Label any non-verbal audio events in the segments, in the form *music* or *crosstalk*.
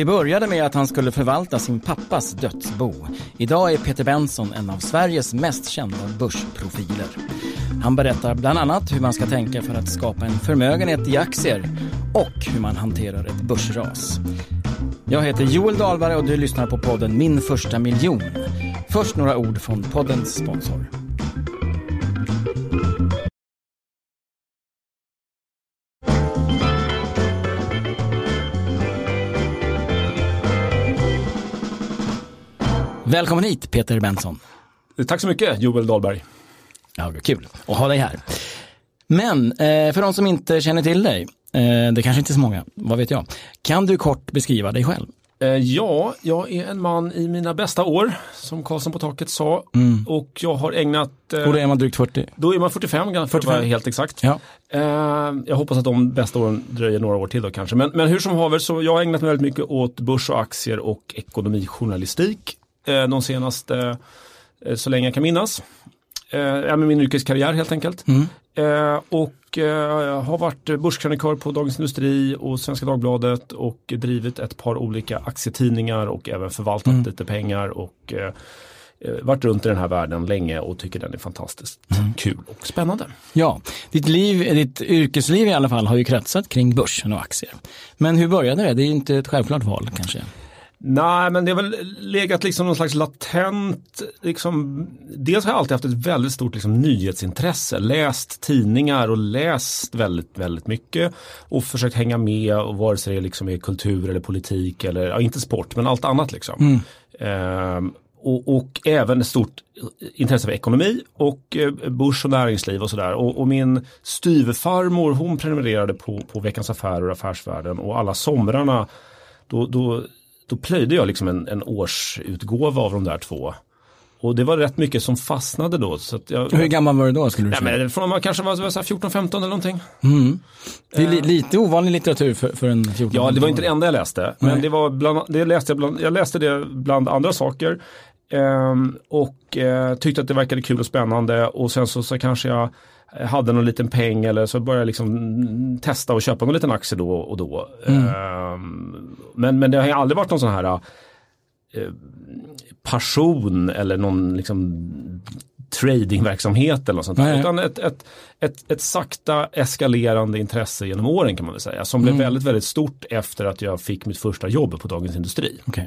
Det började med att han skulle förvalta sin pappas dödsbo. Idag är Peter Benson en av Sveriges mest kända börsprofiler. Han berättar bland annat hur man ska tänka för att skapa en förmögenhet i aktier och hur man hanterar ett börsras. Jag heter Joel Dahlberg och du lyssnar på podden Min första miljon. Först några ord från poddens sponsor. Välkommen hit Peter Benson. Tack så mycket Joel Dahlberg. Ja, kul att ha dig här. Men eh, för de som inte känner till dig, eh, det kanske inte är så många, vad vet jag. Kan du kort beskriva dig själv? Eh, ja, jag är en man i mina bästa år, som Karlsson på taket sa. Mm. Och jag har ägnat... Och då är man drygt 40? Då är man 45, för 45. att vara helt exakt. Ja. Jag hoppas att de bästa åren dröjer några år till då kanske. Men, men hur som haver, så jag har ägnat mig väldigt mycket åt börs och aktier och ekonomijournalistik de senaste, eh, så länge jag kan minnas. Eh, min yrkeskarriär helt enkelt. Mm. Eh, och eh, har varit börskrönikör på Dagens Industri och Svenska Dagbladet och drivit ett par olika aktietidningar och även förvaltat mm. lite pengar och eh, varit runt i den här världen länge och tycker den är fantastiskt mm. kul och spännande. Ja, ditt, liv, ditt yrkesliv i alla fall har ju kretsat kring börsen och aktier. Men hur började det? Det är inte ett självklart val kanske? Nej, men det har väl legat liksom någon slags latent, liksom, dels har jag alltid haft ett väldigt stort liksom, nyhetsintresse, läst tidningar och läst väldigt, väldigt mycket och försökt hänga med och vare sig det liksom är kultur eller politik eller, ja, inte sport, men allt annat liksom. Mm. Ehm, och, och, även ett stort intresse för ekonomi och eh, börs och näringsliv och sådär. Och, och, min styvfarmor hon prenumererade på, på Veckans Affärer och Affärsvärlden och alla somrarna då, då då plöjde jag liksom en, en årsutgåva av de där två. Och det var rätt mycket som fastnade då. Så jag, Hur gammal var du då skulle du säga? Ja, men från man kanske var, var 14-15 eller någonting. Mm. Det är li, lite ovanlig litteratur för, för en 14 Ja, det var inte det enda jag läste. Men det var bland, det läste jag, bland, jag läste det bland andra saker. Um, och uh, tyckte att det verkade kul och spännande och sen så, så kanske jag hade någon liten peng eller så började jag liksom testa och köpa någon liten aktie då och då. Mm. Um, men, men det har aldrig varit någon sån här uh, passion eller någon liksom tradingverksamhet eller något sånt där. Utan ett, ett, ett, ett sakta eskalerande intresse genom åren kan man väl säga. Som blev mm. väldigt, väldigt stort efter att jag fick mitt första jobb på Dagens Industri. Okay.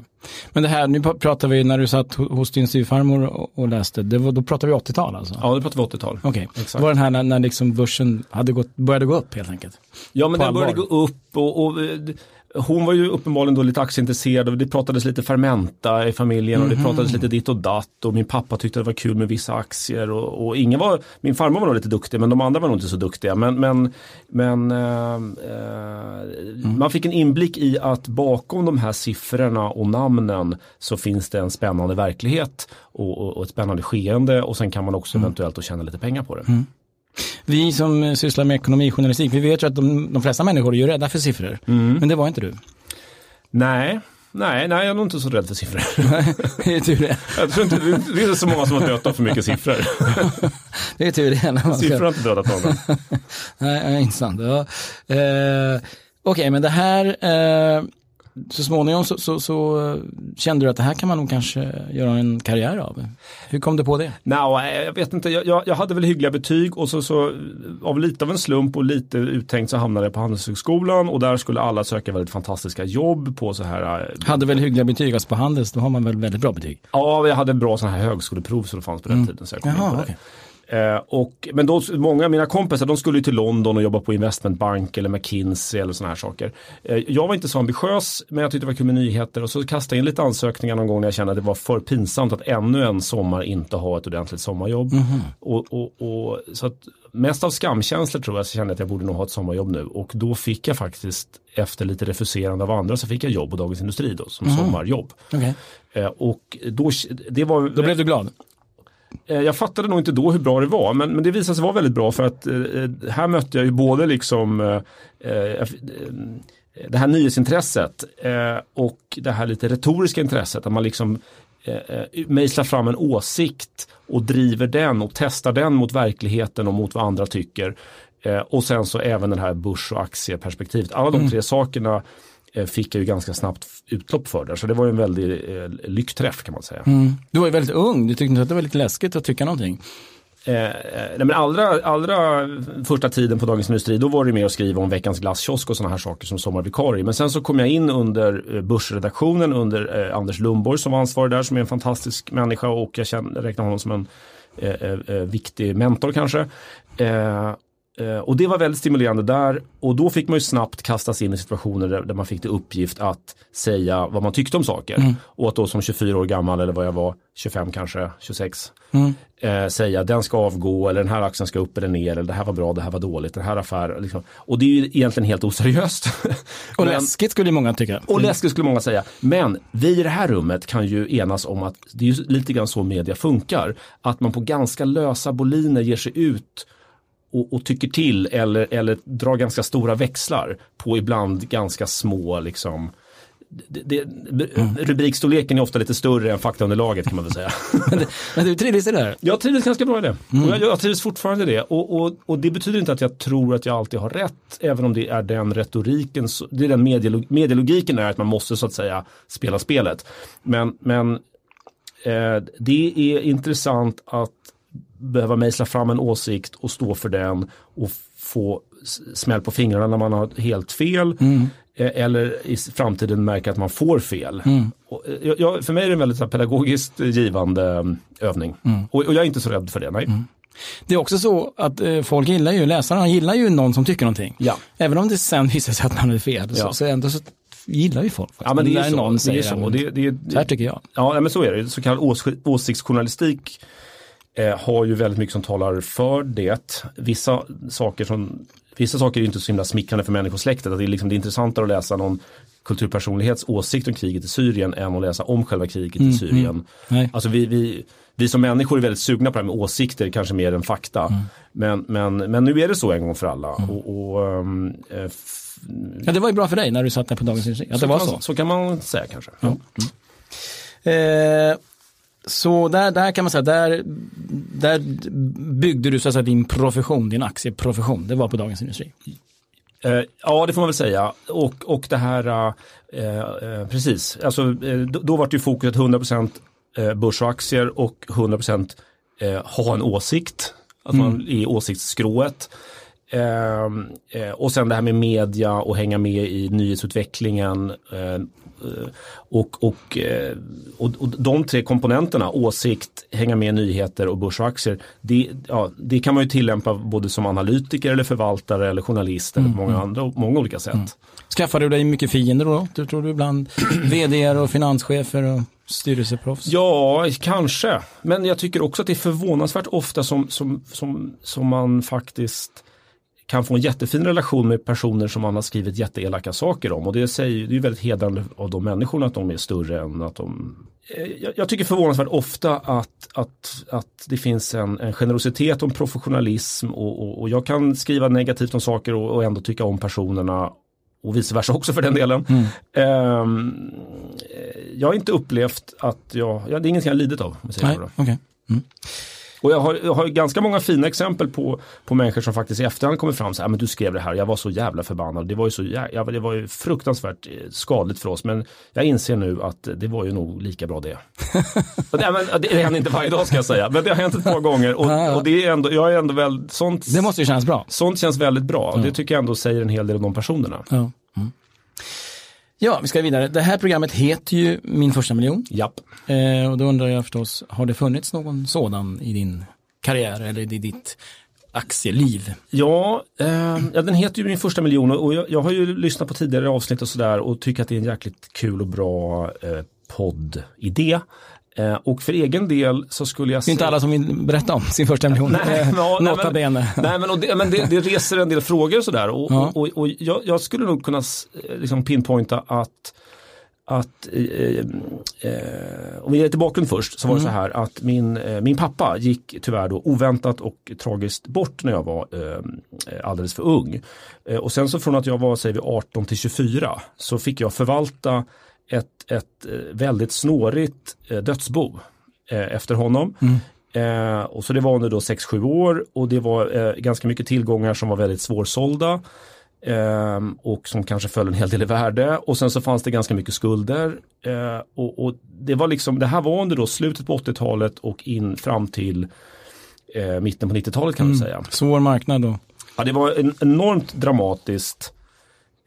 Men det här, nu pratar vi när du satt hos din styvfarmor och, och läste, det var, då pratar vi 80-tal alltså? Ja, då pratar vi 80-tal. Okej, okay. var den här när, när liksom börsen hade gått, började gå upp helt enkelt? Ja, men den började gå upp och, och hon var ju uppenbarligen då lite aktieintresserad och det pratades lite Fermenta i familjen och det mhm. pratades lite ditt och datt och min pappa tyckte det var kul med vissa aktier och, och ingen var, min farmor var nog lite duktig men de andra var nog inte så duktiga. Men, men, men äh, mm. man fick en inblick i att bakom de här siffrorna och namnen så finns det en spännande verklighet och, och, och ett spännande skeende och sen kan man också mm. eventuellt tjäna lite pengar på det. Mm. Vi som sysslar med ekonomijournalistik, vi vet ju att de, de flesta människor är ju rädda för siffror. Mm. Men det var inte du. Nej, Nej, nej, jag är nog inte så rädd för siffror. *laughs* det är tur det. Jag tror inte, det är så många som har dött av för mycket siffror. *laughs* det är tur det. När man siffror har inte dödat någon. *laughs* nej, inte sant. Ja. Eh, Okej, okay, men det här eh, så småningom så, så, så, kände du att det här kan man nog kanske göra en karriär av. Hur kom du på det? No, jag vet inte, jag, jag hade väl hyggliga betyg och så, så av lite av en slump och lite uttänkt så hamnade jag på Handelshögskolan och där skulle alla söka väldigt fantastiska jobb på så här. Eh, hade väl hyggliga betyg, alltså på Handels då har man väl väldigt bra betyg? Ja, jag hade bra sådana här högskoleprov som det fanns på den mm. tiden. Så jag kom Jaha, okay. Eh, och, men då, många av mina kompisar de skulle till London och jobba på investmentbank eller McKinsey eller sådana här saker. Eh, jag var inte så ambitiös men jag tyckte det var kul med nyheter och så kastade jag in lite ansökningar någon gång när jag kände att det var för pinsamt att ännu en sommar inte ha ett ordentligt sommarjobb. Mm och, och, och, så att, mest av skamkänslor tror jag så kände jag att jag borde nog ha ett sommarjobb nu och då fick jag faktiskt efter lite refuserande av andra så fick jag jobb på Dagens Industri då som mm. sommarjobb. Okay. Eh, och då, det var, då blev du glad? Eh, jag fattade nog inte då hur bra det var men, men det visade sig vara väldigt bra för att eh, här mötte jag ju både liksom eh, eh det här nyhetsintresset eh, och det här lite retoriska intresset. Att man liksom eh, mejslar fram en åsikt och driver den och testar den mot verkligheten och mot vad andra tycker. och sen så även den här börs och aktieperspektivet. Alla de mm. tre sakerna eh, fick jag ju ganska snabbt utlopp för det. Så det var ju en väldig eh, lyckträff kan man säga. Mm. Du var ju väldigt ung, du tyckte inte att det var lite läskigt att tycka någonting? Eh, nej men allra, allra första tiden på Dagens Industri då var det mer att skriva om veckans glasskiosk och sådana här saker som sommarvikarie. Men sen så kom jag in under börsredaktionen under eh, Anders Lundborg som var ansvarig där som är en fantastisk människa och jag känner, räknar honom som en eh, eh, viktig mentor kanske. Eh, och det var väldigt stimulerande där och då fick man ju snabbt kastas in i situationer där, där man fick till uppgift att säga vad man tyckte om saker. Mm. Och att då som 24 år gammal eller vad jag var, 25 kanske, 26, mm. eh, säga den ska avgå eller den här aktien ska upp eller ner eller det här var bra, det här var dåligt, den här affären. Liksom. Och det är ju egentligen helt oseriöst. *laughs* och Men, läskigt skulle många tycka. Och läskigt skulle många säga. Men vi i det här rummet kan ju enas om att det är lite grann så media funkar. Att man på ganska lösa boliner ger sig ut och, och, tycker till eller, eller drar ganska stora växlar på ibland ganska små liksom det, det, mm. Rubrikstorleken är ofta lite större än faktaunderlaget kan man väl säga. *laughs* men, du trivdes i det här? Jag trivdes ganska bra i det. Mm. Och jag, jag trivs fortfarande i det. Och, och, och, det betyder inte att jag tror att jag alltid har rätt. Även om det är den retoriken, det är den medielog, medielogiken är att man måste så att säga spela spelet. Men, men eh, det är intressant att behöva mejsla fram en åsikt och stå för den och få smäll på fingrarna när man har helt fel. Mm. Eh, eller i framtiden märka att man får fel. Mm. Eh, jag, för mig är det en väldigt pedagogiskt givande mm, övning. Mm. Och, och, jag är inte så rädd för det, nej. Mm. Det är också så att eh, folk gillar ju, läsarna gillar ju någon som tycker någonting. Ja. Även om det sen *laughs* visar sig att man är fel, ja. så, så ändå så gillar ju folk. Ja men det är, så, någon det är så. Det, det, så här tycker jag. Ja men så är det, så kallad ås, åsiktsjournalistik eh, har ju väldigt mycket som talar för det. Vissa saker som Vissa saker är inte så himla smickrande för människosläktet. det, är liksom, det är intressantare att läsa någon kulturpersonlighets åsikt om kriget i Syrien än att läsa om själva kriget mm, i Syrien. Mm, alltså vi, vi, vi som människor är väldigt sugna på det här med åsikter, kanske mer än fakta. Mm. Men, men, men nu är det så en gång för alla. Mm. Och, och um, ja, det var ju bra för dig när du satt där på Dagens Industri. Att det var så. Så kan man säga kanske. Ja. Eh, så där, där kan man säga, där, där byggde du så att säga din profession, din aktieprofession. Det var på Dagens Industri. Eh, ja, det får man väl säga. Och, och det här, eh, eh precis, alltså, eh, då, då var det ju fokuset 100% eh, börs och aktier och 100% eh, ha en åsikt. Att mm. man är åsiktsskrået. Eh, och sen det här med media och hänga med i nyhetsutvecklingen. Eh, och, och, eh, och, och, de tre komponenterna, åsikt, hänga med nyheter och börs och aktier, det, ja, det kan man ju tillämpa både som analytiker eller förvaltare eller journalist eller mm. många, mm. andra, många olika sätt. Mm. Skaffar du dig mycket fiender då? Du tror du ibland *clears throat* vd och finanschefer och styrelseproffs? Ja, kanske. Men jag tycker också att det är förvånansvärt ofta som, som, som, som man faktiskt kan få en jättefin relation med personer som man har skrivit jätteelaka saker om. Och det, säger, det är väldigt hedrande av de människorna att de är större än att de eh, jag, jag tycker förvånansvärt ofta att, att, att det finns en, en generositet och en professionalism och, och, och, jag kan skriva negativt om saker och, och, ändå tycka om personerna och vice versa också för den delen. Mm. Um, jag har inte upplevt att jag, ja, det är ingenting jag lidit av. Nej, okay. mm. Och jag har, jag har, ganska många fina exempel på, på människor som faktiskt i efterhand kommer fram så här, men du skrev det här, jag var så jävla förbannad, det var ju så jävla, det var ju fruktansvärt eh, skadligt för oss, men jag inser nu att det var ju nog lika bra det. det, men, det händer inte varje dag ska jag säga, men det har hänt ett par gånger och, och det är ändå, jag är ändå väl, sånt. Det måste ju kännas bra. Sånt känns väldigt bra, och det tycker jag ändå säger en hel del om de personerna. Ja. Mm. Ja, vi ska vidare. Det här programmet heter ju Min första miljon. Japp. Eh, och då undrar jag förstås, har det funnits någon sådan i din karriär eller i ditt aktieliv? Ja, eh, ja, den heter ju Min första miljon och jag, jag, har ju lyssnat på tidigare avsnitt och sådär och tycker att det är en jäkligt kul och bra eh, poddidé. Eh, och för egen del så skulle jag Det är inte alla som vill berätta om sin första miljon. Nej, ja, nej, men, nej, men, det, men det, det, reser en del frågor och sådär. Och, ja. och, och, och jag, jag, skulle nog kunna eh, liksom pinpointa att att, eh, eh, om vi ger lite bakgrund först, så var det så mm. här att min, eh, min pappa gick tyvärr då oväntat och tragiskt bort när jag var eh, alldeles för ung. Och sen så från att jag var, säger vi 18 till 24, så fick jag förvalta ett, ett eh, väldigt snårigt eh, dödsbo eh, efter honom. Mm. Eh, och så det var under då 6-7 år och det var eh, ganska mycket tillgångar som var väldigt svårsålda. Ehm, och som kanske föll en hel del i värde och sen så fanns det ganska mycket skulder. Och, och, det var liksom, det här var under då slutet på 80-talet och in fram till eh, mitten på 90-talet kan man mm. säga. Svår marknad då. Ja, det var en, enormt dramatiskt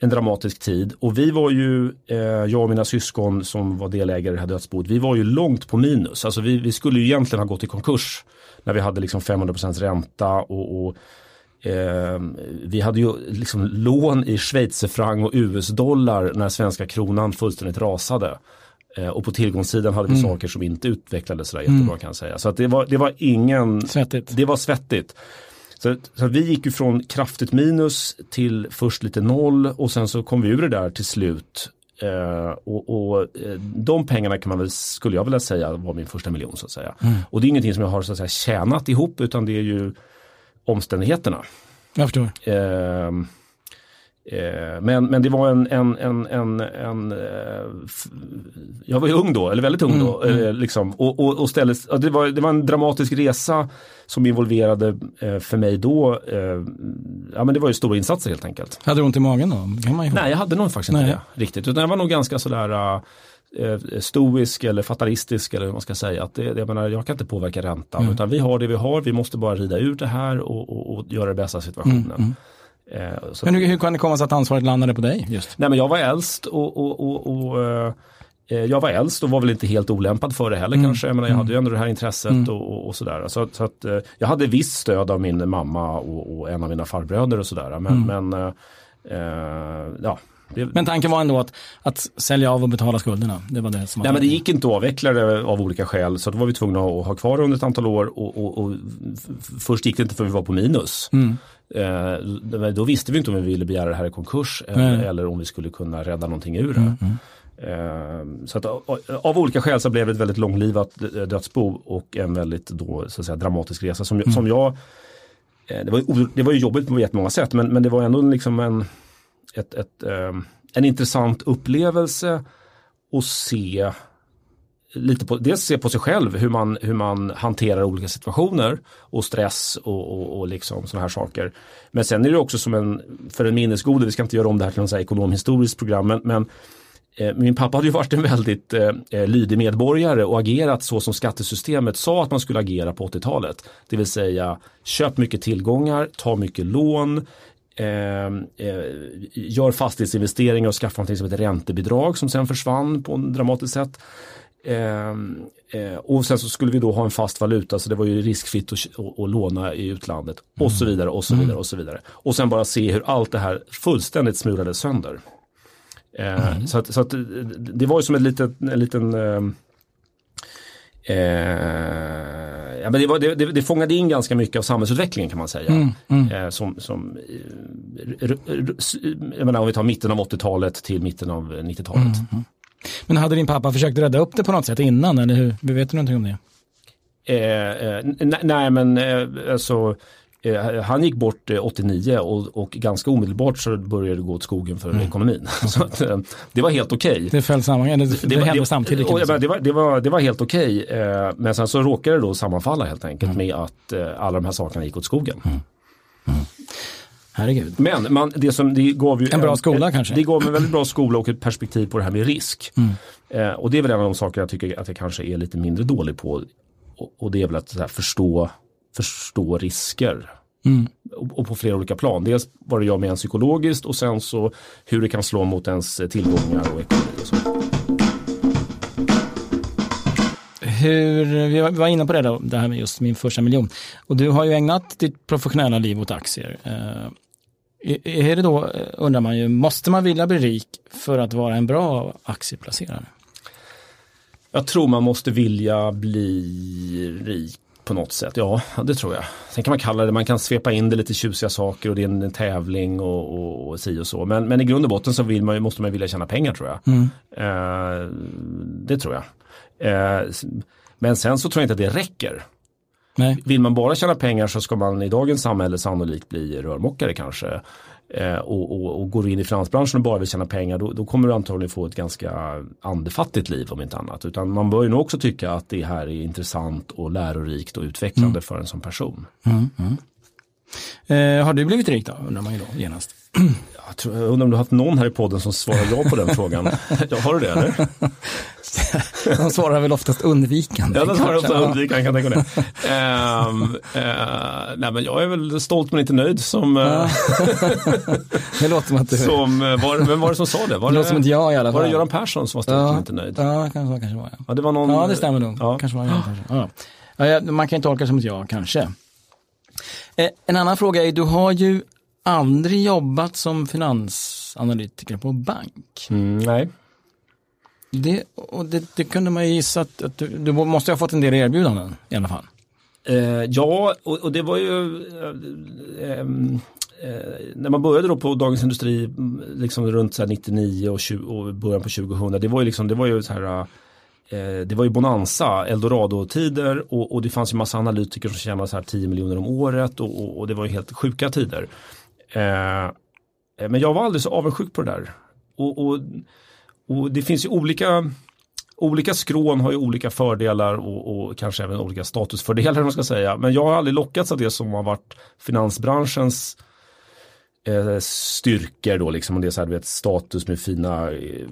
en dramatisk tid och vi var ju, eh, jag och mina syskon som var delägare i det här dödsboet, vi var ju långt på minus. Alltså vi, vi skulle ju egentligen ha gått i konkurs när vi hade liksom 500 ränta och, och eh, vi hade ju liksom lån i schweizerfranc och US-dollar när svenska kronan fullständigt rasade. Eh, och på tillgångssidan hade vi mm. saker som inte utvecklades sådär jättebra mm. kan jag säga. Så att det, var, det var ingen... Svettigt. Det var svettigt. Så, så vi gick ju från kraftigt minus till först lite noll och sen så kom vi ur det där till slut. Eh, och, och eh, de pengarna kan man väl, skulle jag vilja säga var min första miljon så att säga. Mm. Och det är ingenting som jag har så att säga tjänat ihop utan det är ju omständigheterna. Jag förstår. Eh, Eh, men, men det var en, en, en, en, en eh, jag var ju ung då, eller väldigt ung då. Mm, mm. Liksom, och, och, och ställdes, det, var, det var en dramatisk resa som involverade för mig då, ja men det var ju stora insatser helt enkelt. Hade du ont i magen då? Nej, jag hade nog faktiskt inte det riktigt. Utan jag var nog ganska sådär stoisk eller fatalistisk eller hur man ska säga. Att det, jag, menar, jag kan inte påverka räntan mm. utan vi har det vi har, vi måste bara rida ut det här och, och, och göra det bästa situationen. Mm, mm. Eh, men hur, hur kan det komma sig att ansvaret landade på dig? Just? Nej men jag var äldst och, och, och, och eh, eh, jag var äldst och var väl inte helt olämpad för det heller mm. kanske. Jag, menar, jag hade ju ändå det här intresset mm. och, och, sådär. Så, så att, jag hade visst stöd av min mamma och, och en av mina farbröder och sådär. Men, mm. men äh, ja, det... Men tanken var ändå att, att sälja av och betala skulderna. Det var det som Nej men det gick inte att avveckla det av olika skäl så då var vi tvungna att ha kvar det under ett antal år och, och, och först gick det inte för vi var på minus. Mm. Eh, då visste vi inte om vi ville begära det här i konkurs eller, eller, om vi skulle kunna rädda någonting ur det. Mm, mm. Eh, så att, av olika skäl så blev det ett väldigt långlivat dödsbo och en väldigt då, så att säga, dramatisk resa som, mm. som jag eh, det var, det var ju jobbigt på jättemånga sätt men, men det var ändå liksom en, ett, ett, ehm, en intressant upplevelse att se lite på, dels se på sig själv hur man, hur man hanterar olika situationer och stress och, och, och liksom sådana här saker. Men sen är det också som en, för en minnesgode, vi ska inte göra om det här till något ekonomhistoriskt program, men, men eh, min pappa hade ju varit en väldigt eh, eh lydig medborgare och agerat så som skattesystemet sa att man skulle agera på 80-talet. Det vill säga köp mycket tillgångar, ta mycket lån, Eh, eh, gör fastighetsinvesteringar och skaffar något som heter räntebidrag som sen försvann på ett dramatiskt sätt. Ehm, eh, och sen så skulle vi då ha en fast valuta så det var ju riskfritt att, att, att låna i utlandet och så mm. vidare och så vidare mm. och så vidare. Och sen bara se hur allt det här fullständigt smulades sönder. Eh, mm. Så, att, så att det var ju som ett litet, en liten ehm, Eh, ja, men det, var, det, det, fångade in ganska mycket av samhällsutvecklingen kan man säga. Mm, mm. Eh, som, som, eh, jag menar, om vi tar mitten av 80-talet till mitten av 90-talet. Mm, mm. Men hade din pappa försökt rädda upp det på något sätt innan eller hur? Vet du någonting om det? Eh, eh, nej men eh, alltså eh, han gick bort 89 eh, och, och, ganska omedelbart så började det gå åt skogen för mm. ekonomin. *laughs* så att, eh, det var helt okej. Okay. Det föll samman, det, det, det hände samtidigt. Och, det, var, det, var, det var helt okej. Okay, men sen så råkade det då sammanfalla helt enkelt mm. med att alla de här sakerna gick åt skogen. Mm. mm. Herregud. Men man, det som, det gav ju en bra skola en, kanske? Det gav en väldigt bra skola och ett perspektiv på det här med risk. Mm. Eh, och det är väl en av de saker jag tycker att jag kanske är lite mindre dålig på. Och, och det är väl att här, förstå, förstå risker. Mm. Och, på flera olika plan. Dels vad det gör med en psykologiskt och sen så hur det kan slå mot ens tillgångar och ekonomi. Och så. Hur, vi var inne på det, då, det här med just min första miljon. Och du har ju ägnat ditt professionella liv åt aktier. Eh, är det då, undrar man ju, måste man vilja bli rik för att vara en bra aktieplacerare? Jag tror man måste vilja bli rik på något sätt. Ja, det tror jag. Sen kan man kalla det, man kan svepa in det lite tjusiga saker och det är en, tävling och, och, och si och så. Men, men i grund och botten så vill man, måste man vilja tjäna pengar tror jag. Mm. Eh, det tror jag. Eh, men sen så tror jag inte att det räcker. Nej. Vill man bara tjäna pengar så ska man i dagens samhälle sannolikt bli rörmokare kanske. Eh, och, och, och, går in i finansbranschen och bara vill tjäna pengar då, då, kommer du antagligen få ett ganska andefattigt liv om inte annat. Utan man bör ju nog också tycka att det här är intressant och lärorikt och utvecklande mm. för en som person. Mm, mm. Eh, har du blivit rik då, undrar man ju då genast. *clears throat* Jag, tror, jag undrar om du har haft någon här i podden som svarar ja på den frågan. *laughs* Ja, har du det eller? *laughs* De svarar väl oftast undvikande. Ja, de svarar ofta kanske. Ja. undvikande, kan jag tänka det. *laughs* Ehm, eh, nej, men jag är väl stolt men inte nöjd som, eh, Det låter som att du... som eh, var, vem var det som sa det? Var det låter som ett ja i alla fall. Var det Göran Persson som var stolt men inte nöjd? Ja, kanske, kanske var. Ja. Ja, det var någon, ja, det stämmer nog. Ja. Kanske var. Ja. Ja, ja, man kan ju tolka det som ett ja, kanske. Eh, en annan fråga är, du har ju aldrig jobbat som finansanalytiker på bank. Mm, nej. Det, och det, det kunde man ju gissa att, att du, du måste ha fått en del erbjudanden i alla fall. Eh, ja, och, och det var ju eh, ehm, eh, när man började då på Dagens Industri mm, liksom runt så här 99 och, 20, och början på 2000. Det var ju liksom, det var ju så här eh, Eh, det var ju bonanza, eldorado-tider och, och det fanns ju massa analytiker som tjänade så här 10 miljoner om året och, och, och det var ju helt sjuka tider. Eh, men jag var aldrig så avundsjuk på det där. Och, och, och det finns ju olika Olika skrån har ju olika fördelar och, och kanske även olika statusfördelar man ska säga. Men jag har aldrig lockats av det som har varit finansbranschens eh, styrkor då liksom. Och det är så här, du vet, status med fina eh,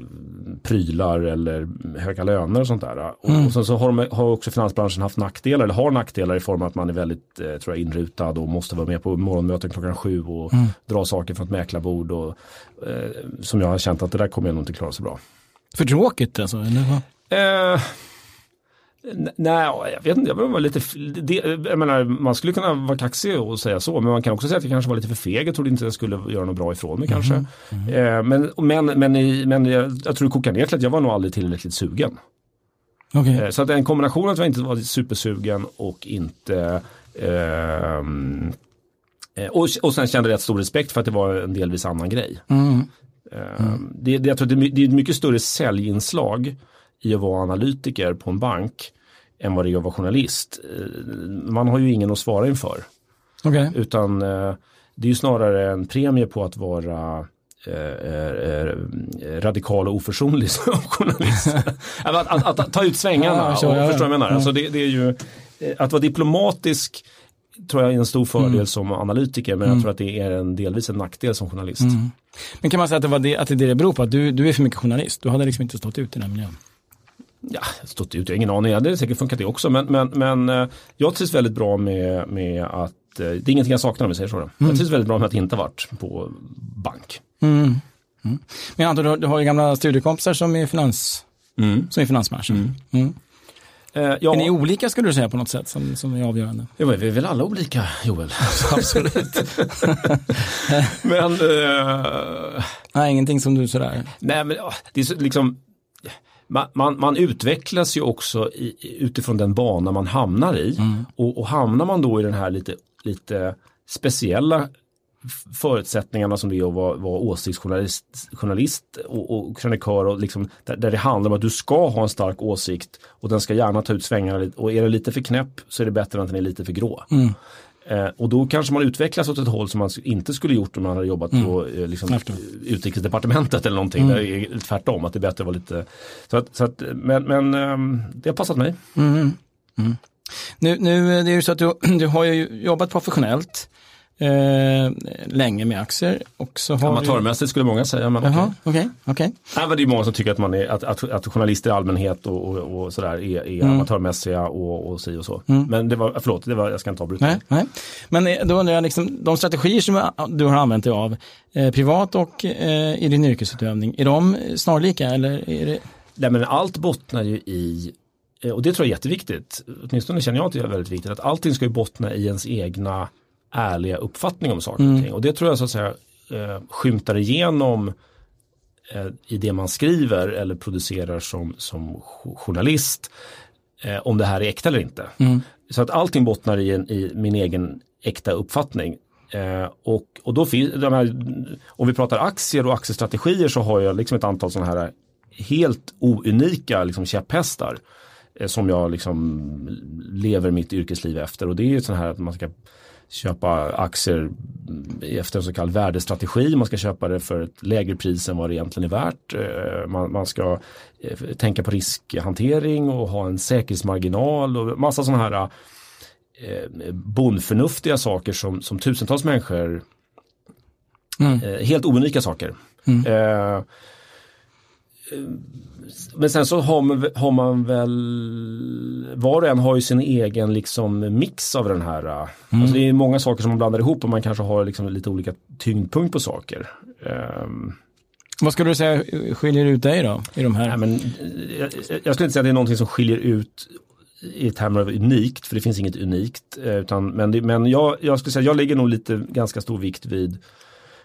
prylar eller höga löner och sånt där. Och, och sen så har, de, har också finansbranschen haft nackdelar eller har nackdelar i form av att man är väldigt eh, tror jag, inrutad och måste vara med på morgonmöten klockan sju och dra saker från ett mäklarbord. Och, eh, som jag har känt att det där kommer jag nog inte klara så bra. För tråkigt alltså? Eller? Eh, nej, jag vet inte. Jag var lite, det, jag menar, man skulle kunna vara kaxig och säga så, men man kan också säga att jag kanske var lite för feg. Jag trodde inte jag skulle göra något bra ifrån mig kanske. Eh, men, men, men, i- men jag, jag tror det kokar ner till att jag var nog aldrig tillräckligt sugen. Okej. Eh, så att en kombination att jag inte var supersugen och inte ehm, eh, och, och sen kände jag rätt stor respekt för att det var en delvis annan grej. Mm. Eh, Det, det, jag tror det, det är ett mycket större säljinslag i att vara analytiker på en bank än vad det är att vara journalist. Eh, Man har ju ingen att svara inför. Okej. Utan eh, det är ju snarare en premie på att vara eh, radikal och oförsonlig *laughs* som journalist. *laughs* att, att, att, ta ut svängarna, Ja, så, och, ja, förstår jag menar? Ja. Alltså det, det är ju, att vara diplomatisk tror jag är en stor fördel Mm. som analytiker men jag tror att det är en delvis en nackdel som journalist. Mm. Men kan man säga att det, var det, att det är det det beror på? Att du, du är för mycket journalist? Du hade liksom inte stått ut i den här miljön? Ja, stått ut, jag har ingen aning, det har säkert funkat det också men, men, men eh, jag trivs väldigt bra med, med att, eh, det är ingenting jag saknar om vi säger så. då. Jag trivs väldigt bra med att inte varit på bank. Mm. Mm. Men jag antar du, har- du har ju gamla studiekompisar som är, finans, som är finansbranschen. Mm. Eh, ja, Är ni olika skulle du säga på något sätt som, som är avgörande? ja, men vi är väl alla olika Joel. *laughs* Absolut. *laughs* men eh, Nej, ingenting som du sådär. Nej men det är så, liksom man, man, man utvecklas ju också i, utifrån den bana man hamnar i. Och, och hamnar man då i den här lite, lite speciella förutsättningarna som det är att vara, vara åsiktsjournalist journalist och, och krönikör och liksom, där, där det handlar om att du ska ha en stark åsikt och den ska gärna ta ut svängarna lite och är den lite för knäpp så är det bättre än att den är lite för grå. Eh, och då kanske man utvecklas åt ett håll som man inte skulle gjort om man hade jobbat på eh, liksom, förstår. utrikesdepartementet eller någonting. Där det är tvärtom, att det är bättre att vara lite... Så att, så att, men men ehm, det har passat mig. Nu, nu det är ju så att du, *clears throat* du har ju jobbat professionellt eh, länge med aktier och så har Amatörmässigt skulle många säga. Men okej. Jaha, okej, okej. Nej, men det är många som tycker att, man är, att, att, att journalister i allmänhet och, och, och sådär är, är amatörmässiga och, och si och så. Men det var, förlåt, det var, jag ska inte avbryta. Nej, nej. Men eh, då undrar jag, liksom, de strategier som du har använt dig av, eh, privat och eh, i din yrkesutövning, är de snarlika eller är det? Nej, men allt bottnar ju i, eh, och det tror jag är jätteviktigt, åtminstone känner jag att det är väldigt viktigt, att allting ska ju bottna i ens egna ärliga uppfattning om saker och ting. Och det tror jag så att säga eh, skymtar igenom eh, i det man skriver eller producerar som, som jo- journalist eh, om det här är äkta eller inte. Så att allting bottnar i, en, i min egen äkta uppfattning. Eh, och, och då finns, de här, om vi pratar aktier och aktiestrategier så har jag liksom ett antal sådana här helt ounika liksom, käpphästar som jag liksom lever mitt yrkesliv efter. Och det är ju så här att man ska köpa aktier efter en så kallad värdestrategi. Man ska köpa det för ett lägre pris än vad det egentligen är värt. Eh, Man, man ska eh, tänka på riskhantering och ha en säkerhetsmarginal och massa sådana här eh, bondförnuftiga saker som, som tusentals människor, mm. helt ounika saker. Mm. Eh, men sen så har man, har man väl, var och en har ju sin egen liksom mix av den här. Mm. Alltså det är många saker som man blandar ihop och man kanske har liksom lite olika tyngdpunkt på saker. Um, vad skulle du säga skiljer ut dig då i de här? Ja, men, jag, jag skulle inte säga att det är någonting som skiljer ut i termer av unikt, för det finns inget unikt. Eh, utan, men det, men jag, jag skulle säga jag lägger nog lite ganska stor vikt vid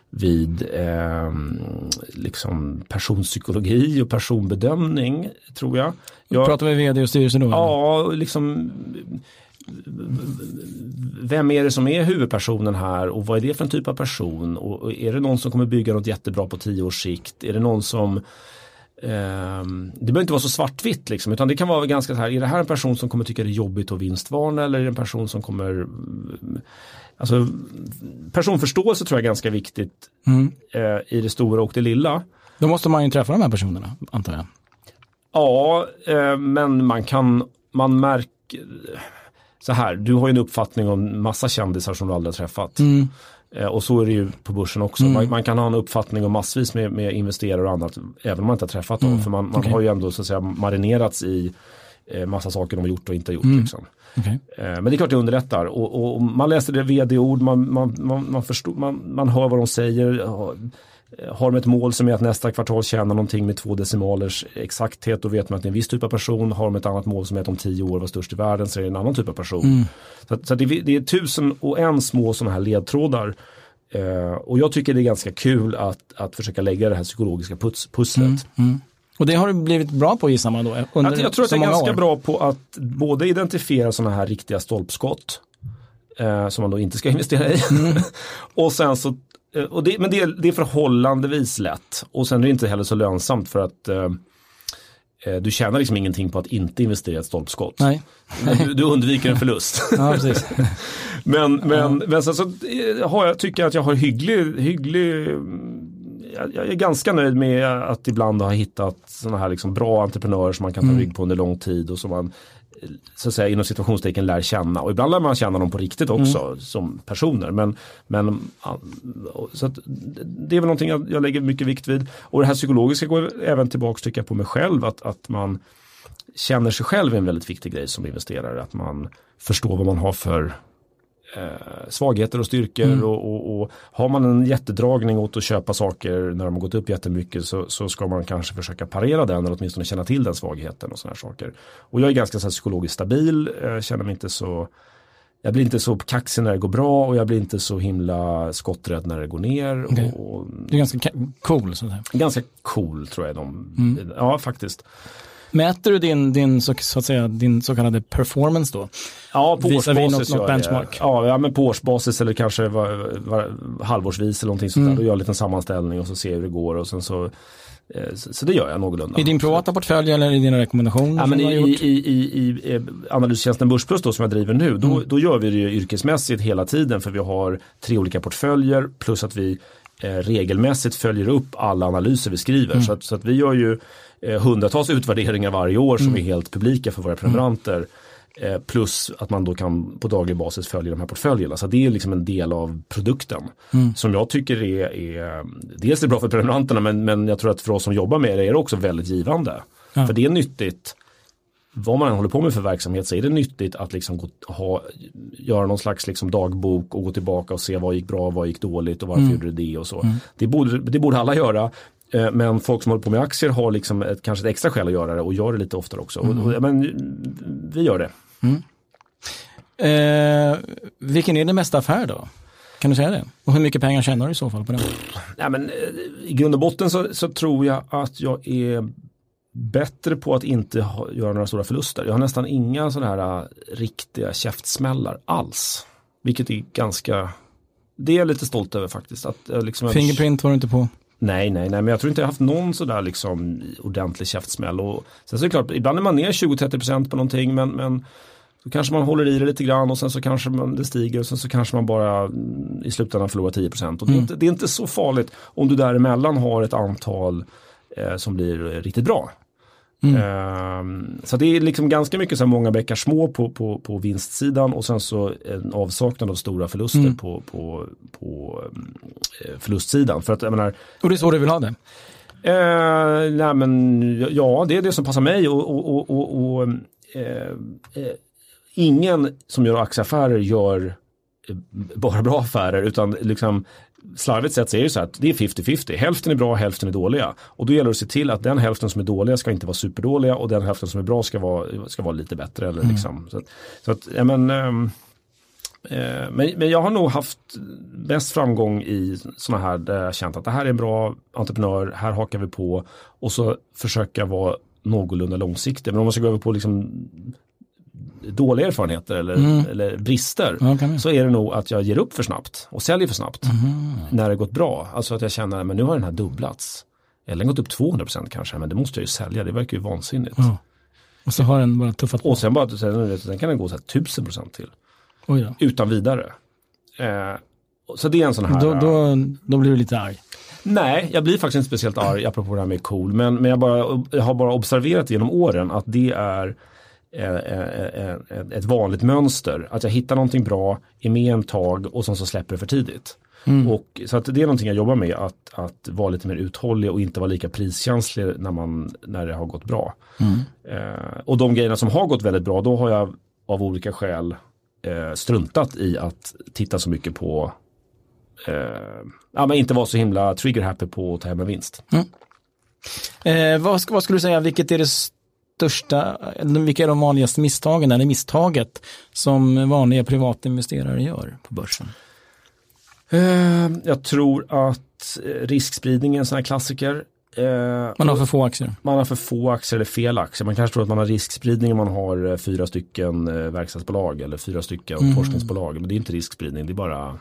vid eh, liksom personpsykologi och personbedömning tror jag. jag Pratar vi vd och styrelse då? Ja, liksom vem är det som är huvudpersonen här och vad är det för en typ av person och är det någon som kommer bygga något jättebra på tio års sikt? Är det någon som eh, det behöver inte vara så svartvitt liksom utan det kan vara ganska så här, är det här en person som kommer tycka det är jobbigt att vinstvarna eller är det en person som kommer Alltså personförståelse tror jag är ganska viktigt mm. eh, i det stora och det lilla. Då måste man ju träffa de här personerna antar jag. Ja, eh, men man kan, man märker så här, du har ju en uppfattning om massa kändisar som du aldrig har träffat. Mm. Eh, och så är det ju på börsen också. Mm. Man, man, kan ha en uppfattning om massvis med, med investerare och annat, även om man inte har träffat dem. Mm. För man, man okay. har ju ändå så att säga marinerats i eh, massa saker de har gjort och inte gjort. Mm. Liksom. Okay. Eh, men det är klart det underlättar. Och, och, man läser det vd-ord, man, man, man, man, förstår, man, man hör vad de säger. Har de ett mål som är att nästa kvartal tjäna någonting med två decimalers exakthet då vet man att det är en viss typ av person. Har de ett annat mål som är att om tio år vara störst i världen så är det en annan typ av person. Mm. Så, så det, det, är tusen och en små sådana här ledtrådar. Eh, och jag tycker det är ganska kul att, att försöka lägga det här psykologiska puts, pusslet. Mm. Mm. Och det har du blivit bra på gissar man då? Under jag, tror att jag är ganska år. bra på att både identifiera sådana här riktiga stolpskott eh, som man då inte ska *laughs* investera i. Mm. och sen så Eh, och det, men det, det är förhållandevis lätt och sen är det inte heller så lönsamt för att eh, eh du tjänar liksom ingenting på att inte investera i ett stolpskott. Nej. Du, du, undviker en förlust. *laughs* ja, *laughs* men men, ja. men sen så eh, har jag, tycker jag att jag har hygglig, hygglig jag, jag är ganska nöjd med att ibland ha hittat sådana här liksom bra entreprenörer som man kan ta mm. rygg på under lång tid och som man så att säga inom situationstecken lär känna och ibland lär man känna dem på riktigt också mm. som personer. Men, men så att, det är väl någonting jag, jag, lägger mycket vikt vid. Och det här psykologiska går även tillbaka tycker jag på mig själv att, att man känner sig själv är en väldigt viktig grej som investerare. Att man förstår vad man har för eh, svagheter och styrkor mm. och, och, och, har man en jättedragning åt att köpa saker när de har gått upp jättemycket så, så ska man kanske försöka parera den eller åtminstone känna till den svagheten och sådana saker. Och jag är ganska så här, psykologiskt stabil, eh, känner mig inte så jag blir inte så kaxig när det går bra och jag blir inte så himla skotträdd när det går ner. Okay. Och, och, du är ganska cool. Så Ganska cool tror jag de, mm. ja faktiskt. Mäter du din, din, så, så, att säga, din så kallade performance då? Ja, på årsbasis. Något, något benchmark? Ja, ja, men på årsbasis eller kanske var, var, halvårsvis eller någonting sånt mm. där. Då gör jag en liten sammanställning och så ser hur det går och sen så eh, så det gör jag någorlunda. I din privata portfölj eller i dina rekommendationer? Ja, men i, i, i, i, analystjänsten Börsplus då, som jag driver nu, då, mm. då gör vi det yrkesmässigt hela tiden för vi har tre olika portföljer plus att vi eh, regelmässigt följer upp alla analyser vi skriver. Mm. Så, att, så att vi gör ju eh, hundratals utvärderingar varje år som mm. är helt publika för våra prenumeranter. Eh, plus att man då kan på daglig basis följa de här portföljerna. Så det är liksom en del av produkten. Mm. Som jag tycker är, är dels är bra för prenumeranterna men, men jag tror att för oss som jobbar med det är det också väldigt givande. Ja. För det är nyttigt vad man än håller på med för verksamhet så är det nyttigt att liksom gå, ha, göra någon slags liksom dagbok och gå tillbaka och se vad gick bra, vad gick dåligt och varför mm. gjorde det och så. Mm. Det, borde, det borde alla göra. Eh, men folk som håller på med aktier har liksom ett, kanske ett extra skäl att göra det och gör det lite oftare också. Mm. Och, men vi gör det. Mm. Eh, vilken är din mesta affär då? Kan du säga det? Och hur mycket pengar tjänar du i så fall på den? Ja, men, eh, I grund och botten så, så tror jag att jag är bättre på att inte ha, göra några stora förluster. Jag har nästan inga sådana här uh, riktiga käftsmällar alls. Vilket är ganska, det är jag lite stolt över faktiskt. Att, liksom, Fingerprint var du inte på? Nej, nej, nej, men jag tror inte jag haft någon sådär liksom ordentlig käftsmäll. Och sen så är det klart, ibland är man ner 20-30% på någonting men, men så kanske man håller i det lite grann och sen så kanske man, det stiger och sen så kanske man bara mm, i slutändan förlorar 10%. Och det, är mm. inte, det är inte så farligt om du däremellan har ett antal eh, som blir riktigt bra. Mm. så det är liksom ganska mycket så här många bäckar små på, på, på vinstsidan och sen så en avsaknad av stora förluster mm. på, på, på eh, förlustsidan. För att, jag menar, och det är så du vill ha det? Eh, nej men ja, det är det som passar mig och, och, och, och eh, eh, ingen som gör aktieaffärer gör bara bra affärer utan liksom slarvigt sett så är det så att det är 50-50. Hälften är bra, hälften är dåliga. Och då gäller det att se till att den hälften som är dåliga ska inte vara superdåliga och den hälften som är bra ska vara, ska vara lite bättre. Eller mm. liksom. så, så att, ja, men, ähm, äh, men, men jag har nog haft bäst framgång i sådana här där jag känt att det här är en bra entreprenör, här hakar vi på och så försöka vara någorlunda långsiktig. Men om man ska gå över på liksom dåliga erfarenheter eller, mm. eller brister ja, så är det nog att jag ger upp för snabbt och säljer för snabbt mm. när det gått bra. Alltså att jag känner att nu har den här dubblats. Eller gått upp 200% kanske, men det måste jag ju sälja, det verkar ju vansinnigt. Ja. Och så har den bara tuffat på. Och sen, bara, sen, sen kan den gå så här 1000% till. Utan vidare. Eh, så det är en sån här. Då, då, då blir du lite arg. Nej, jag blir faktiskt inte speciellt arg apropå det här med cool. Men, men jag, bara, jag har bara observerat genom åren att det är ett vanligt mönster. Att jag hittar någonting bra, är med en tag och sen så släpper det för tidigt. Mm. Och, så att det är någonting jag jobbar med, att, att vara lite mer uthållig och inte vara lika priskänslig när, man, när det har gått bra. Mm. Eh, och de grejerna som har gått väldigt bra, då har jag av olika skäl eh, struntat i att titta så mycket på, eh, ja men inte vara så himla trigger happy på att ta hem en vinst. Mm. Eh, vad, vad skulle du säga, vilket är det största, vilka är de vanligaste misstagen eller misstaget som vanliga privatinvesterare gör på börsen? Eh, jag tror att riskspridning är en sån här klassiker. Eh, man har för få aktier. Man har för få aktier eller fel aktier. Man kanske tror att man har riskspridning om man har eh, fyra stycken verkstadsbolag eller fyra stycken mm. forskningsbolag. Men det är inte riskspridning, det är bara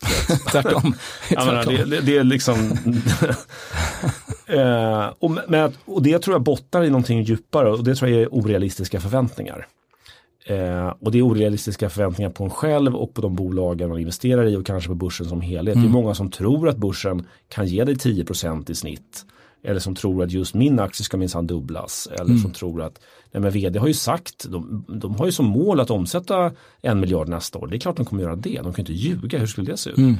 *laughs* Tvärtom. Jag menar, det, det, det, är liksom *laughs* eh, och, med, och det tror jag bottnar i någonting djupare och det tror jag är orealistiska förväntningar. Eh, och det är orealistiska förväntningar på en själv och på de bolagen man investerar i och kanske på börsen som helhet. Mm. Det är mm. många som tror att börsen kan ge dig 10% i snitt. Eller som tror att just min aktie ska minsann dubblas. Eller mm. som tror att, nej men vd har ju sagt, de, de, har ju som mål att omsätta en miljard nästa år. Det är klart de kommer göra det, de kan inte ljuga, hur skulle det se ut? Mm.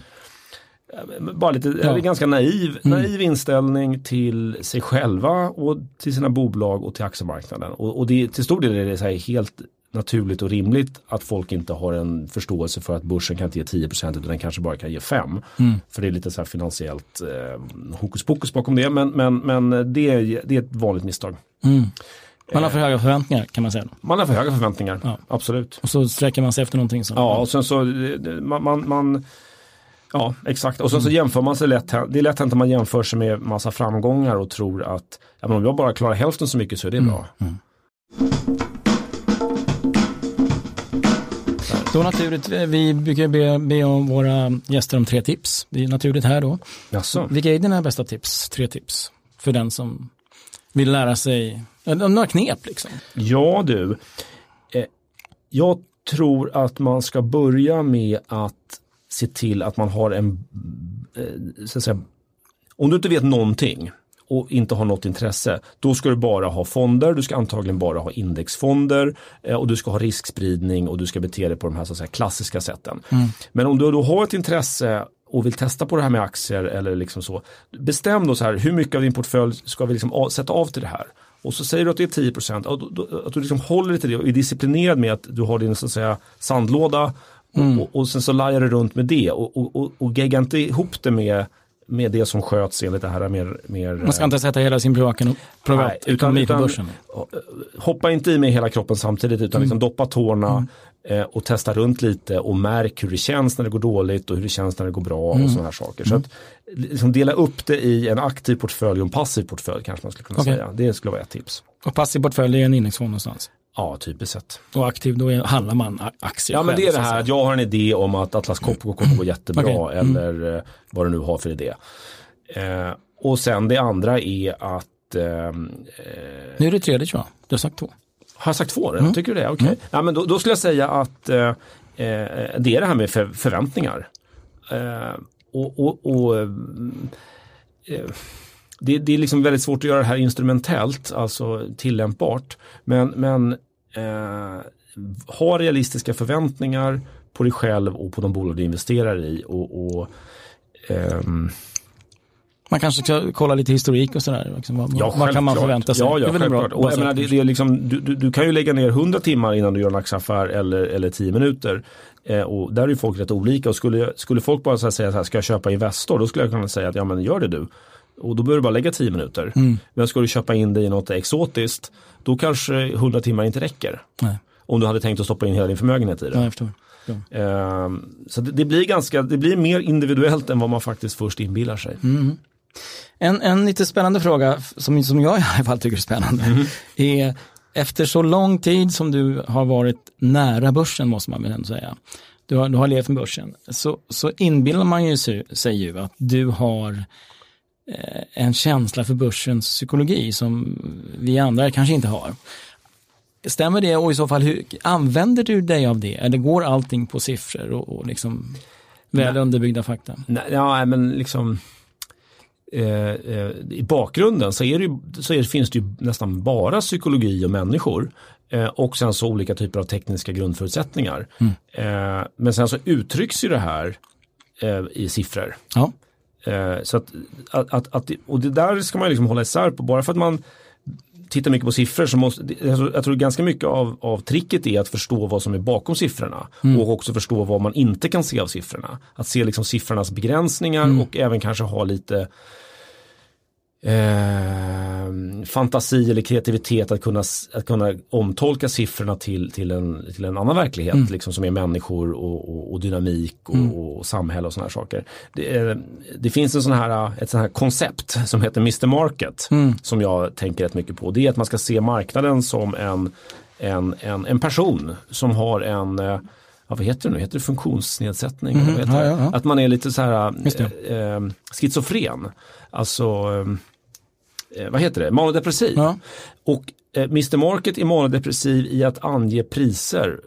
Bara lite, ja. ganska naiv, mm. naiv inställning till sig själva och till sina bolag och till aktiemarknaden. Och, och det, till stor del är det så helt naturligt och rimligt att folk inte har en förståelse för att börsen kan inte ge 10% utan den kanske bara kan ge 5. Mm. För det är lite så här finansiellt eh, hokus pokus bakom det men, men, men det, är, det är ett vanligt misstag. Mm. Man har för höga förväntningar kan man säga. Man har för höga förväntningar, ja. absolut. Och så sträcker man sig efter någonting. Som, ja, och sen så man, man, man Ja, exakt. Och sen så mm. jämför man sig lätt. Det är lätt hänt att man jämför sig med massa framgångar och tror att ja, men om jag bara klarar hälften så mycket så är det mm. bra. Mm. Då naturligt, vi brukar be, be om våra gäster om tre tips. Det är naturligt här då. Jaså. Vilka är dina bästa tips? Tre tips för den som vill lära sig, några knep liksom. Ja du, eh, jag tror att man ska börja med att se till att man har en, eh, så att säga, om du inte vet någonting, och inte har något intresse, då ska du bara ha fonder, du ska antagligen bara ha indexfonder eh, och du ska ha riskspridning och du ska bete dig på de här, så att säga, klassiska sätten. Mm. Men om du då har ett intresse och vill testa på det här med aktier eller liksom så, bestäm då så här, hur mycket av din portfölj ska vi liksom sätta av till det här? Och så säger du att det är 10 procent, att du liksom håller dig till det och är disciplinerad med att du har din så att säga, sandlåda mm. och, och, sen så lajar du runt med det och, och, och, och gegga inte ihop det med med det som sköts enligt det här mer... mer Man ska inte sätta hela sin privatekonomi på börsen. Hoppa inte i med hela kroppen samtidigt utan liksom mm. doppa tårna mm. och testa runt lite och märk hur det känns när det går dåligt och hur det känns när det går bra mm. och sådana här saker. Så mm. att liksom dela upp det i en aktiv portfölj och en passiv portfölj kanske man skulle kunna okay. säga. Det skulle vara ett tips. Och passiv portfölj är en indexfond någonstans? Ja, typiskt sett. Och aktiv, då handlar man aktier Ja, men det är det här att jag har en idé om att Atlas Copco kommer gå jättebra okay. mm. eller eh, vad du nu har för idé. Eh, och sen det andra är att... Eh, nu är det tredje tror jag, du har sagt två. Har jag sagt två? Mm. Tycker du det? Okej. Okay. Mm. Ja, men då, då, skulle jag säga att eh, eh det är det här med för, förväntningar. Eh, och, och, och det, det är liksom väldigt svårt att göra det här instrumentellt, alltså tillämpbart. Men, men eh, ha realistiska förväntningar på dig själv och på de bolag du investerar i. Och, och ehm, Man kanske ska kolla lite historik och sådär. Liksom, vad, Ja, vad kan man förvänta sig? Ja, ja Det är självklart. Och jag menar, det, det är liksom, du, du, du kan ju lägga ner 100 timmar innan du gör en aktieaffär eller, eller 10 minuter. Eh, och där är ju folk rätt olika. Och skulle, skulle folk bara säga så här, ska jag köpa Investor? Då skulle jag kunna säga att ja men gör det du. Och då behöver du bara lägga 10 minuter. Mm. Men ska du köpa in det i något exotiskt, då kanske 100 timmar inte räcker. Nej, Om du hade tänkt att stoppa in hela din förmögenhet i det. förstår. Ja. Ehm, så det, det blir ganska, det blir mer individuellt än vad man faktiskt först inbillar sig. Mm. En, en lite spännande fråga, som, som jag *laughs* i alla fall tycker är spännande, Mm. är efter så lång tid som du har varit nära börsen, måste man väl ändå säga, du har, du har levt med börsen, så, så inbillar man ju sig, sig ju att du har en känsla för börsens psykologi som vi andra kanske inte har. Stämmer det och i så fall, hur, använder du dig av det? Eller går allting på siffror och, och liksom väl underbyggda fakta? Nej, ja, men liksom eh, eh, i bakgrunden så, är det ju, så är, finns det ju nästan bara psykologi och människor. Eh, och sen så olika typer av tekniska grundförutsättningar. Eh, men sen så uttrycks ju det här eh, i siffror. Ja, Eh, så att, att, att, och det där ska man liksom hålla isär på. Bara för att man tittar mycket på siffror så måste, jag tror, ganska mycket av, av tricket är att förstå vad som är bakom siffrorna. Och också förstå vad man inte kan se av siffrorna. Att se liksom siffrornas begränsningar och även kanske ha lite eh, fantasi eller kreativitet att kunna, att kunna omtolka siffrorna till, till, en, till en annan verklighet liksom, som är människor och, och, och dynamik och, och samhälle och sådana här saker. Det, är, det finns en sån här, ett sånt här koncept som heter Mr Market som jag tänker rätt mycket på. Det är att man ska se marknaden som en, en, en, en person som har en eh, Ja, vad heter det nu? Heter det funktionsnedsättning? Vad heter Ja, ja. Att man är lite så här eh, eh, schizofren. Alltså eh, vad heter det, manodepressiv. Och eh, Mr Market är manodepressiv i att ange priser.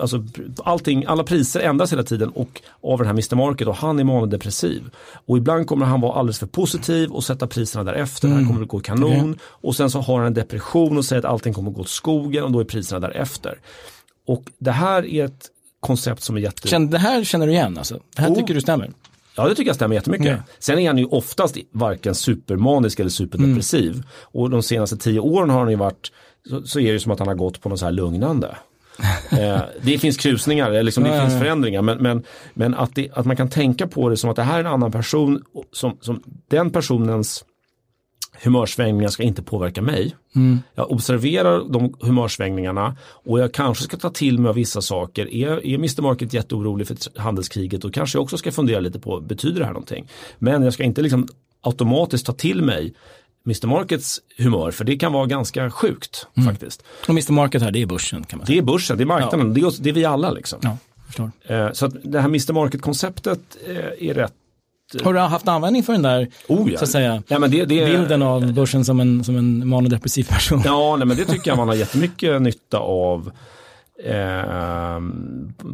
Alltså allting, alla priser ändras hela tiden och av den här Mr Market och han är manodepressiv. Och ibland kommer han vara alldeles för positiv och sätta priserna därefter. Det här kommer att gå kanon. Och sen så har han en depression och säger att allting kommer att gå åt skogen och då är priserna därefter. Och det här är ett koncept som är jätte... Känn, det här känner du igen alltså? Det här Oh. tycker du stämmer? Ja det tycker jag stämmer jättemycket. Mm. Sen är han ju oftast varken supermanisk eller superdepressiv. Mm. Och de senaste tio åren har han ju varit, så, så är det ju som att han har gått på något så här lugnande. *laughs* eh, det finns krusningar, liksom, det finns förändringar men, men, men att, det, att man kan tänka på det som att det här är en annan person, som, som den personens humörsvängningar ska inte påverka mig. Jag observerar de humörsvängningarna och jag kanske ska ta till mig vissa saker. Är, är Mr Market jätteorolig för handelskriget då kanske jag också ska fundera lite på, betyder det här någonting? Men jag ska inte liksom automatiskt ta till mig Mr Markets humör för det kan vara ganska sjukt faktiskt. Och Mr Market här, det är börsen kan man säga. Det är börsen, det är marknaden, det, är, det är vi alla liksom. Ja. Eh, Så att det här Mr Market-konceptet eh, är rätt Har du haft användning för den där, Oh, ja. så att säga, Ja, men det, det, bilden av börsen som en, som en manodepressiv person? Ja, nej, men det tycker jag man har jättemycket nytta av eh,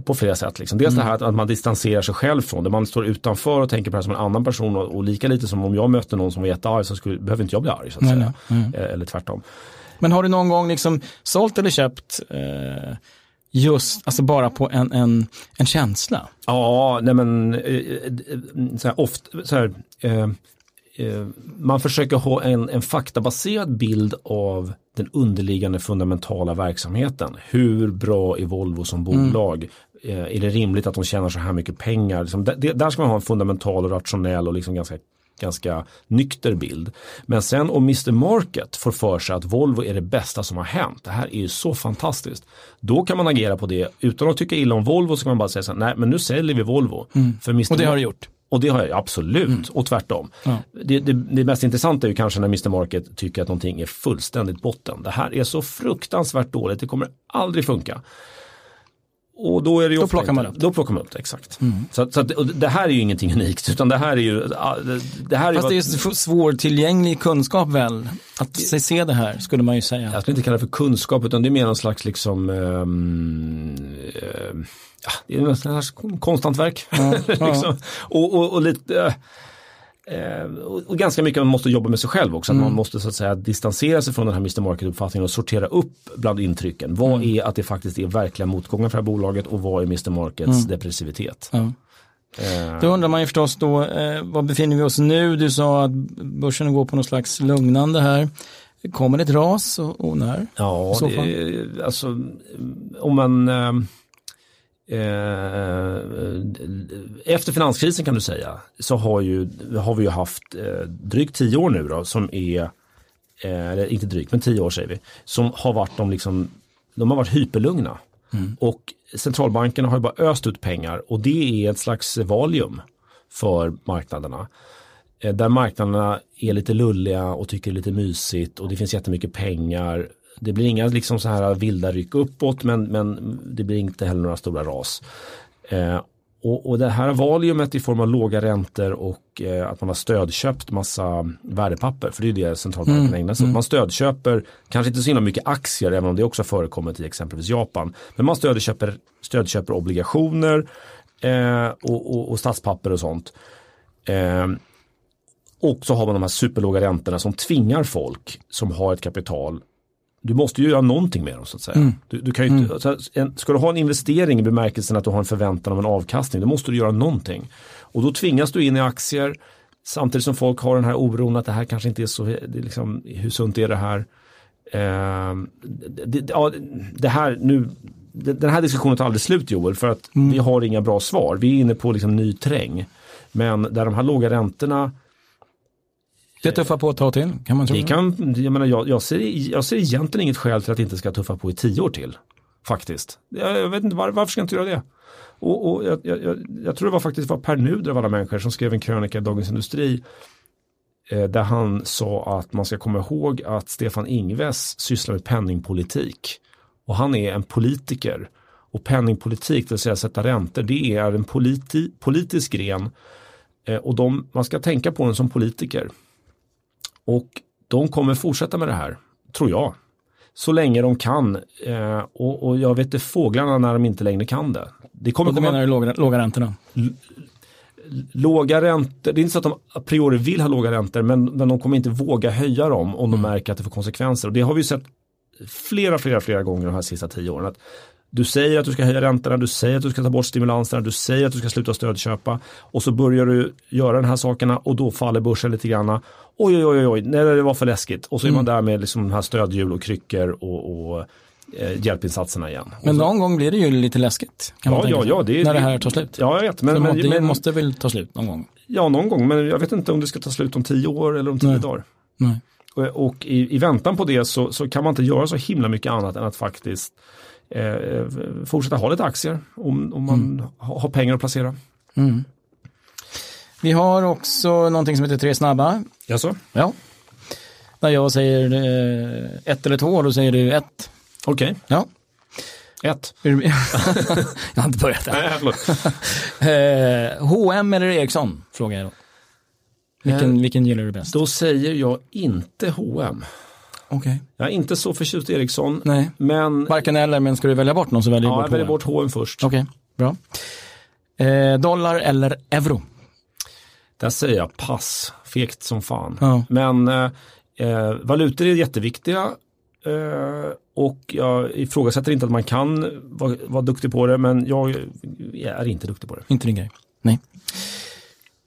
på flera sätt. Liksom. Dels det här att, att man distanserar sig själv från det. Man står utanför och tänker på det som en annan person och, och lika lite som om jag mötte någon som var jättearg så skulle, behöver inte jag bli arg. Så att Nej, säga. nej, Eh, Eller tvärtom. Men har du någon gång liksom sålt eller köpt eh, just, alltså bara på en, en, en känsla? Ja, nej men eh, eh, så här, ofta, så här, eh, eh, man försöker ha en, en faktabaserad bild av den underliggande fundamentala verksamheten. Hur bra är Volvo som bolag? Eh, är det rimligt att de tjänar så här mycket pengar? Liksom, det, där ska man ha en fundamental och rationell och liksom ganska ganska nykter bild. Men sen om Mr Market får för sig att Volvo är det bästa som har hänt, det här är ju så fantastiskt. Då kan man agera på det utan att tycka illa om Volvo så kan man bara säga så här, nej men nu säljer vi Volvo. För Mr. Och det har du gjort? och det har jag absolut, och tvärtom. Ja. Det, det, det mest intressanta är ju kanske när Mr Market tycker att någonting är fullständigt botten. Det här är så fruktansvärt dåligt, det kommer aldrig funka. Och då är det ju Då plockar man upp det. Då plockar man upp det, exakt. Så, att- så att, det här är ju ingenting unikt, utan det här är ju... ja, det- här är Fast vad, det är så svårtillgänglig kunskap väl? Att se, det här skulle man ju säga. Jag skulle inte kalla det för kunskap, utan det är mer någon slags liksom... ehm, ehm, ja, det är någon slags konsthantverk. *laughs* liksom. och, och, och lite... Eh, och, och, ganska mycket man måste jobba med sig själv också. Mm. Man måste så att säga distansera sig från den här Mr Market-uppfattningen och sortera upp bland intrycken. Vad mm. är att det faktiskt är verkliga motgångar för det här bolaget och vad är Mr Markets mm. depressivitet? Ja. Eh. Då undrar man ju förstås då, eh, var befinner vi oss nu? Du sa att börsen går på något slags lugnande här. Kommer det ett ras och, och när? Ja, det, alltså om man eh, eh, efter finanskrisen kan du säga så har, ju, har vi ju haft eh, drygt tio år nu då som är, eh, eller inte drygt men tio år säger vi, som har varit de liksom, de har varit hyperlugna. Mm. Och centralbankerna har ju bara öst ut pengar och det är ett slags valium för marknaderna. Eh, där marknaderna är lite lulliga och tycker det är lite mysigt och det finns jättemycket pengar. Det blir inga liksom så här vilda ryck uppåt men, men det blir inte heller några stora ras. Eh, och, och det här valiumet i form av låga räntor och eh, att man har stödköpt massa värdepapper, för det är det centralbanken mm. ägnar sig åt. Mm. Man stödköper, kanske inte så himla mycket aktier, även om det också förekommit i exempelvis Japan. Men man stödköper, stödköper obligationer eh, och, och, och, statspapper och sånt. Eh, och så har man de här superlåga räntorna som tvingar folk som har ett kapital du måste ju göra någonting med dem så att säga. Mm. Du, du, kan ju inte, mm. en, ska du ha en investering i bemärkelsen att du har en förväntan av en avkastning, då måste du göra någonting. Och då tvingas du in i aktier samtidigt som folk har den här oron att det här kanske inte är så, det liksom, hur sunt är det här? Eh, det, ja, det, här nu, den här diskussionen tar aldrig slut Joel, för att mm. vi har inga bra svar. Vi är inne på liksom ny terräng. Men där de här låga räntorna det tuffar på ett tag till, kan man tro. Det kan, jag, menar, jag, jag, ser, jag ser egentligen inget skäl till att det inte ska tuffa på i tio år till. Faktiskt. Jag, jag vet inte var, varför ska jag inte göra det? Och, och jag, jag, jag, tror det var faktiskt var Per Nuder av alla människor som skrev en krönika i Dagens Industri eh, där han sa att man ska komma ihåg att Stefan Ingves sysslar med penningpolitik. Och han är en politiker. Och penningpolitik, det vill säga sätta räntor, det är en politi politisk gren. Eh, och de, man ska tänka på den som politiker. Och de kommer fortsätta med det här, tror jag. Så länge de kan. Eh, och, och, jag vet inte fåglarna när de inte längre kan det. det kommer och du menar du låga, låga räntorna? Låga räntor, det är inte så att de a priori vill ha låga räntor men, men de kommer inte våga höja dem om de mm. märker att det får konsekvenser. Och det har vi sett flera, flera, flera gånger de här sista tio åren. Att du säger att du ska höja räntorna, du säger att du ska ta bort stimulanserna, du säger att du ska sluta stödköpa och så börjar du göra de här sakerna och då faller börsen lite grann oj, oj, oj, oj, nej, det var för läskigt. Och så är man mm. där med liksom de här stödhjul och kryckor och, och eh, hjälpinsatserna igen. Men någon gång blir det ju lite läskigt. Kan ja, ja, ja, det, när det här tar slut. Ja, jag vet. Men, men, det men, måste väl ta slut någon gång? Ja, någon gång. Men jag vet inte om det ska ta slut om tio år eller om tio nej. dagar. Nej. Och, och i, i, väntan på det så, så, kan man inte göra så himla mycket annat än att faktiskt eh, fortsätta ha lite aktier om, om man mm. har pengar att placera. Mm. Vi har också någonting som heter Tre snabba. Jaså? Ja. När jag säger eh, ett eller två, då säger du ett. Okej. Okay. Ja. Ett. *laughs* jag har inte börjat än. *laughs* eh, H&M eller Ericsson? Frågar jag då. Vilken, eh, vilken gillar du bäst? Då säger jag inte H&M. Okay. Jag är inte så förtjust i Ericsson. Nej. Men... Varken eller, men ska du välja bort någon så väljer ja, bort jag väljer bort H&M först. Okej, okay. bra. Eh, dollar eller euro? Där säger jag pass, fegt som fan. Ja. Men eh, eh, valutor är jätteviktiga eh, och jag ifrågasätter inte att man kan vara, vara duktig på det men jag är inte duktig på det. Inte din grej, nej.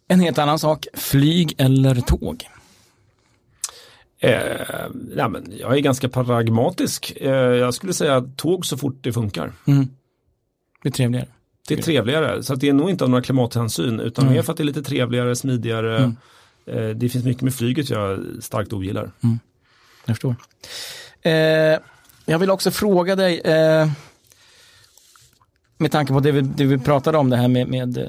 En helt annan sak, flyg eller tåg? Eh, nej, men jag är ganska pragmatisk. Eh, jag skulle säga tåg så fort det funkar. Mm. Det är trevligare. Det är trevligare, så det är nog inte av några klimathänsyn utan mm. mer för att det är lite trevligare, smidigare. Mm. Eh, det finns mycket med flyget jag starkt ogillar. Mm. Jag förstår. Eh, jag vill också fråga dig, eh, med tanke på det vi, det vi pratade om, det här med, med eh,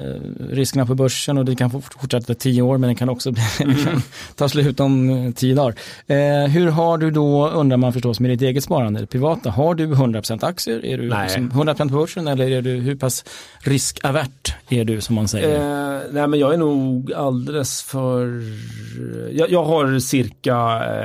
riskerna på börsen och det kan fortsätta tio år men det kan också mm. *laughs* ta slut om eh, tio dagar. Eh, hur har du då, undrar man förstås, med ditt eget sparande, privata, har du 100% aktier? Är du nej. 100% på börsen eller är du, hur pass riskavert är du som man säger? Eh, nej men jag är nog alldeles för, jag, jag har cirka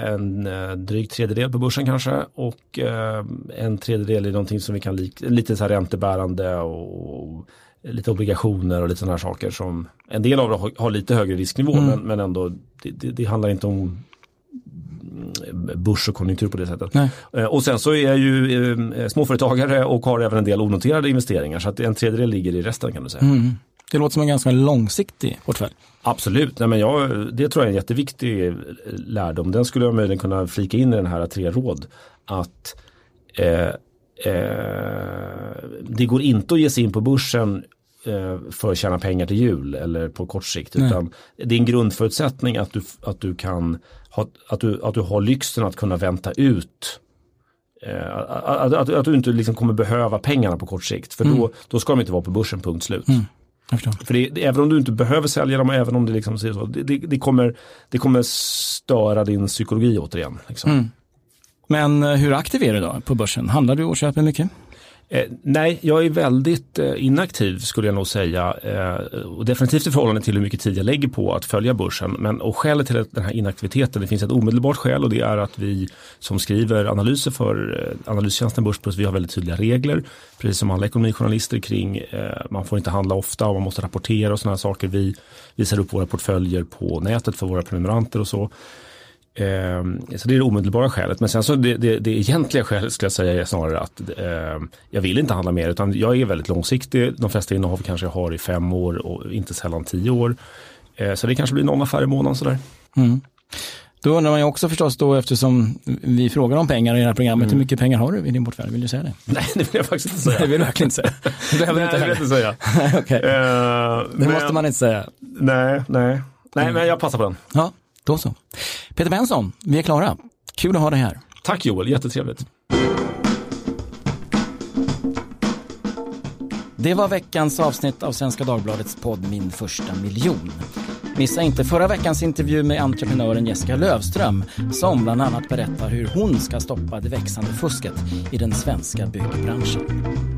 en eh, dryg tredjedel på börsen kanske och eh, en tredjedel är någonting som vi kan lik, lite så här räntebärande och lite obligationer och lite sådana här saker som en del av det har, lite högre risknivå Mm. men, men ändå det, det, det handlar inte om börs och konjunktur på det sättet. Nej. Eh, Och sen så är jag ju eh, småföretagare och har även en del onoterade investeringar så att en tredjedel ligger i resten kan du säga. Mm. Det låter som en ganska långsiktig portfälj. Absolut, Nej, men jag, det tror jag är en jätteviktig eh, lärdom. Den skulle jag möjligen kunna flika in i den här tre råd. Att eh, det går inte att ge sig in på börsen eh, för att tjäna pengar till jul eller på kort sikt. Nej. Utan det är en grundförutsättning att du, att du kan ha, att du, att du har lyxen att kunna vänta ut eh, att, att, att du inte liksom kommer behöva pengarna på kort sikt. För då, då ska de inte vara på börsen, punkt slut. Förstår. För det, det, även om du inte behöver sälja dem även om det liksom det, det, kommer, det kommer störa din psykologi återigen. Liksom. Mm. Men eh, hur aktiv är du då på börsen? Handlar du och köper mycket? Eh, nej, jag är väldigt eh, inaktiv skulle jag nog säga. Eh, och definitivt i förhållande till hur mycket tid jag lägger på att följa börsen. Men, och skälet till den här inaktiviteten, det finns ett omedelbart skäl och det är att vi som skriver analyser för eh, analystjänsten Börsplus, vi har väldigt tydliga regler. Precis som alla ekonomijournalister kring, eh, man får inte handla ofta och man måste rapportera och sådana här saker. Vi visar upp våra portföljer på nätet för våra prenumeranter och så. Eh, så det är det omedelbara skälet. Men sen så det, det, det egentliga skälet skulle jag säga är snarare att eh, jag vill inte handla mer utan jag är väldigt långsiktig. De flesta innehav kanske jag har i fem år och inte sällan tio år. Eh, så det kanske blir någon affär i månaden sådär. Mm. Då undrar man ju också förstås då eftersom vi frågar om pengar i det här programmet, hur mycket pengar har du i din portfälj? Vill du säga det? *laughs* Nej, det vill jag faktiskt inte *laughs* Det säga. vill du verkligen inte säga. *laughs* Det behöver du Nej, inte det jag heller. inte säga. Okej. Eh, Det men- måste man inte säga. Nej, nej. Nej, men jag passar på den. Ja, då så. Peter Benson, vi är klara. Kul att ha dig här. Tack Joel, jättetrevligt. Det var veckans avsnitt av Svenska Dagbladets podd Min första miljon. Missa inte förra veckans intervju med entreprenören Jessica Lövström som bland annat berättar hur hon ska stoppa det växande fusket i den svenska byggbranschen.